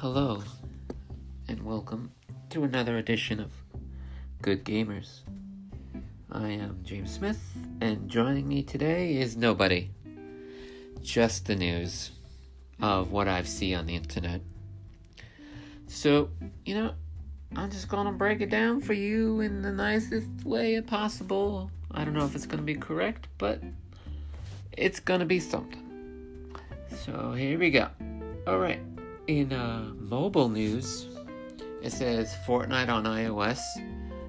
Hello, and welcome to another edition of Good Gamers. I am James Smith, and joining me today is nobody. Just the news of what I've seen on the internet. So, you know, I'm just gonna break it down for you in the nicest way possible. I don't know if it's gonna be correct, but it's gonna be something. So here we go. Alright, in uh, mobile news, it says Fortnite on iOS,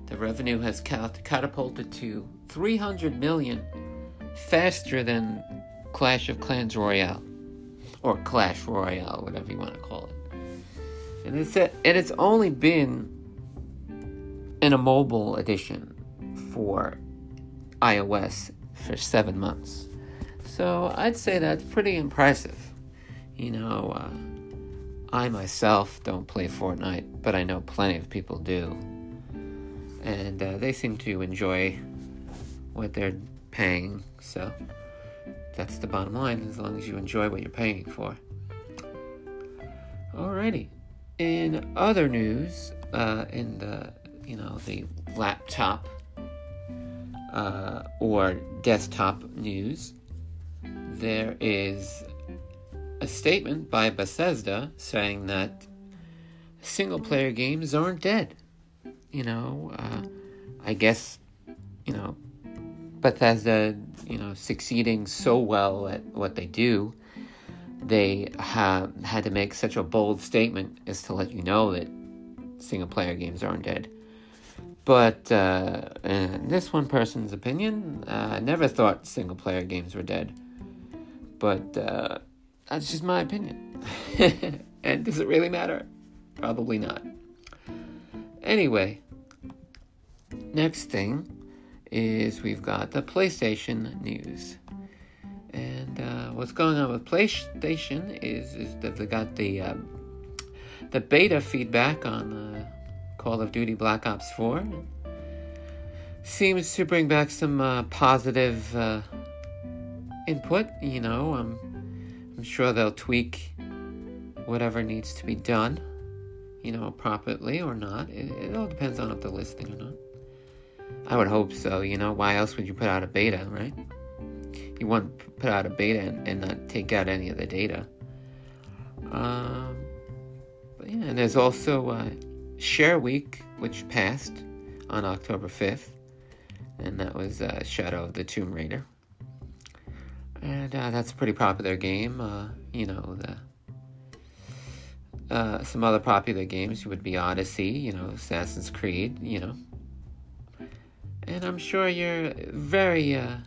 the revenue has catapulted to 300 million faster than Clash of Clans Royale. Or Clash Royale, whatever you want to call it. And it's, and it's only been in a mobile edition for iOS for seven months. So I'd say that's pretty impressive. You know, uh, I myself don't play Fortnite, but I know plenty of people do. And uh, they seem to enjoy what they're paying, so that's the bottom line, as long as you enjoy what you're paying for. Alrighty. In other news, uh, in the, you know, the laptop uh, or desktop news, there is a statement by Bethesda saying that single player games aren't dead. You know, uh, I guess, you know, Bethesda, you know, succeeding so well at what they do, they have had to make such a bold statement as to let you know that single player games aren't dead. But uh, in this one person's opinion, uh, I never thought single player games were dead. But uh, that's just my opinion. and does it really matter? Probably not. Anyway, next thing is we've got the PlayStation news. And uh, what's going on with PlayStation is, is that they got the um, the beta feedback on uh, Call of Duty Black Ops 4. Seems to bring back some uh, positive uh, input. You know, um, I'm sure they'll tweak whatever needs to be done, you know, properly or not. It, it all depends on if they're listening or not. I would hope so, you know. Why else would you put out a beta, right? You wouldn't put out a beta and, and not take out any of the data. Um, but yeah, and there's also uh, Share Week, which passed on October 5th, and that was uh, Shadow of the Tomb Raider and uh, that's a pretty popular game. Uh, you know, the uh, some other popular games would be Odyssey, you know, Assassin's Creed, you know, and I'm sure you're very uh,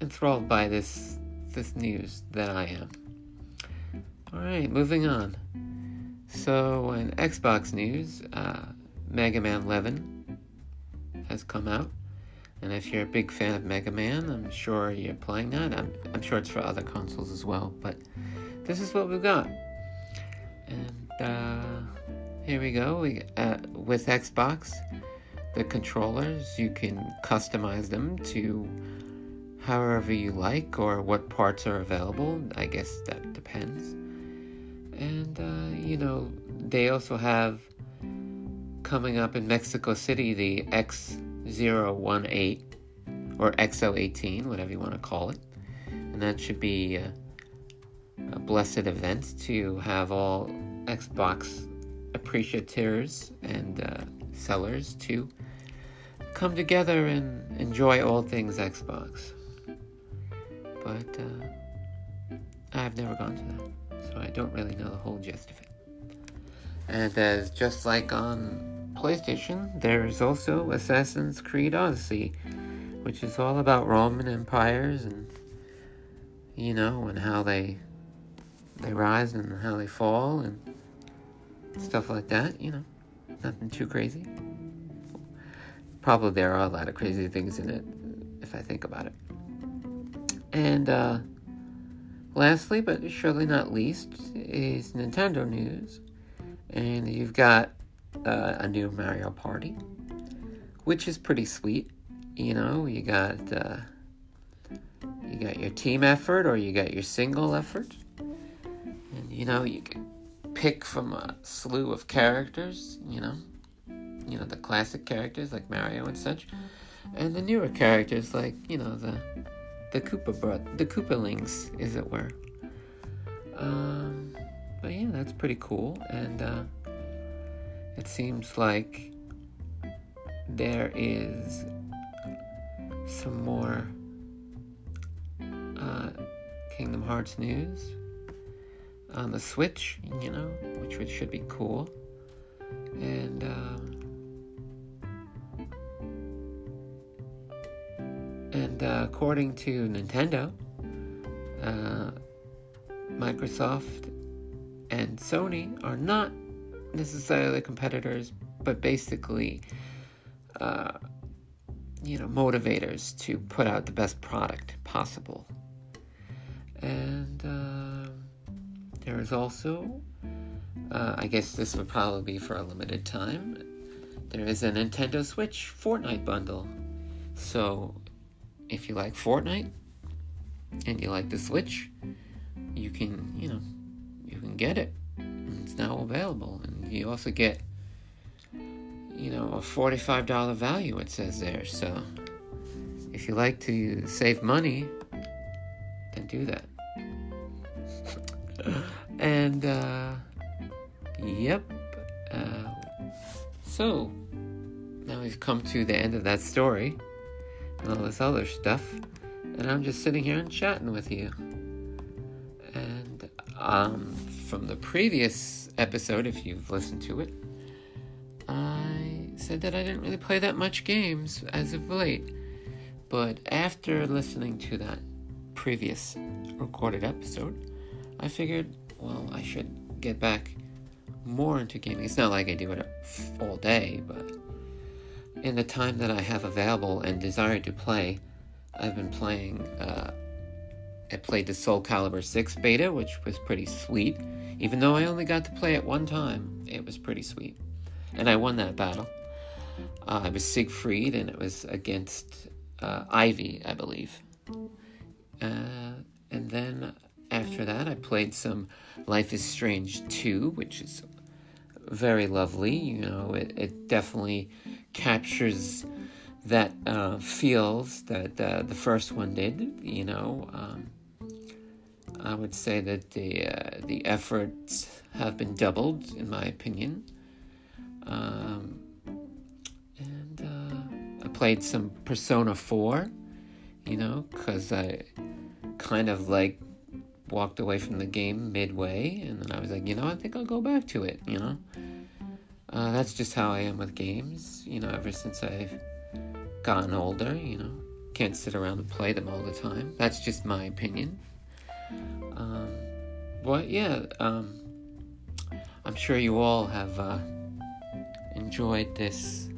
enthralled by this this news that I am. All right, moving on. So, in Xbox news, uh, Mega Man 11 has come out. And if you're a big fan of Mega Man, I'm sure you're playing that. I'm, I'm sure it's for other consoles as well, but this is what we've got. And uh, here we go. We, uh, with Xbox, the controllers, you can customize them to however you like or what parts are available. I guess that depends. And, uh, you know, they also have coming up in Mexico City the X 018 or XO18, whatever you want to call it. And that should be a, a blessed event to have all Xbox appreciators and uh, sellers to come together and enjoy all things Xbox. But uh, I've never gone to that, so I don't really know the whole gist of it. And as just like on PlayStation, there's also Assassin's Creed Odyssey, which is all about Roman empires and you know, and how they they rise and how they fall and stuff like that, you know. Nothing too crazy. Probably there are a lot of crazy things in it if I think about it. And uh lastly, but surely not least, is Nintendo news. And you've got uh, a new Mario Party, which is pretty sweet. You know, you got uh, you got your team effort or you got your single effort, and you know you can pick from a slew of characters, you know, you know the classic characters like Mario and such, and the newer characters like you know the the Koopa bro- the Koopalings, as it were. Um, but yeah, that's pretty cool, and uh, it seems like there is some more uh, Kingdom Hearts news on the Switch, you know, which, which should be cool. And uh, and uh, according to Nintendo, uh, Microsoft and Sony are not necessarily competitors, but basically, uh, you know, motivators to put out the best product possible. And uh, there is also, uh, I guess this would probably be for a limited time, there is a Nintendo Switch Fortnite bundle. So if you like Fortnite and you like the Switch, you can, you know, you can get it. Now available. And you also get, you know, a $45 value, it says there. So if you like to save money, then do that. and, uh, yep. Uh, so, now we've come to the end of that story and all this other stuff. And I'm just sitting here and chatting with you. And um, from the previous episode, if you've listened to it, I said that I didn't really play that much games as of late. But after listening to that previous recorded episode, I figured, well, I should get back more into gaming. It's not like I do it all day, but in the time that I have available and desire to play, I've been playing. Uh, I played the Soul Calibur 6 beta, which was pretty sweet. Even though I only got to play it one time, it was pretty sweet. And I won that battle. Uh, I was Siegfried, and it was against uh, Ivy, I believe. Uh, and then after that, I played some Life is Strange 2, which is very lovely. You know, it, it definitely captures that uh, feels that uh, the first one did. You know, um, I would say that the uh, the efforts have been doubled, in my opinion. Um, and uh, I played some Persona Four, you know, because I kind of like walked away from the game midway, and then I was like, you know, I think I'll go back to it. You know, uh, that's just how I am with games. You know, ever since I've gotten older, you know, can't sit around and play them all the time. That's just my opinion. But yeah, um, I'm sure you all have uh, enjoyed this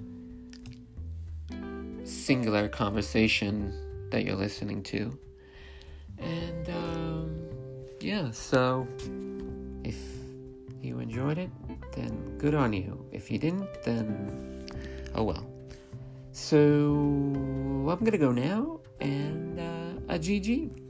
singular conversation that you're listening to. And um, yeah, so if you enjoyed it, then good on you. If you didn't, then oh well. So I'm gonna go now, and uh, a GG.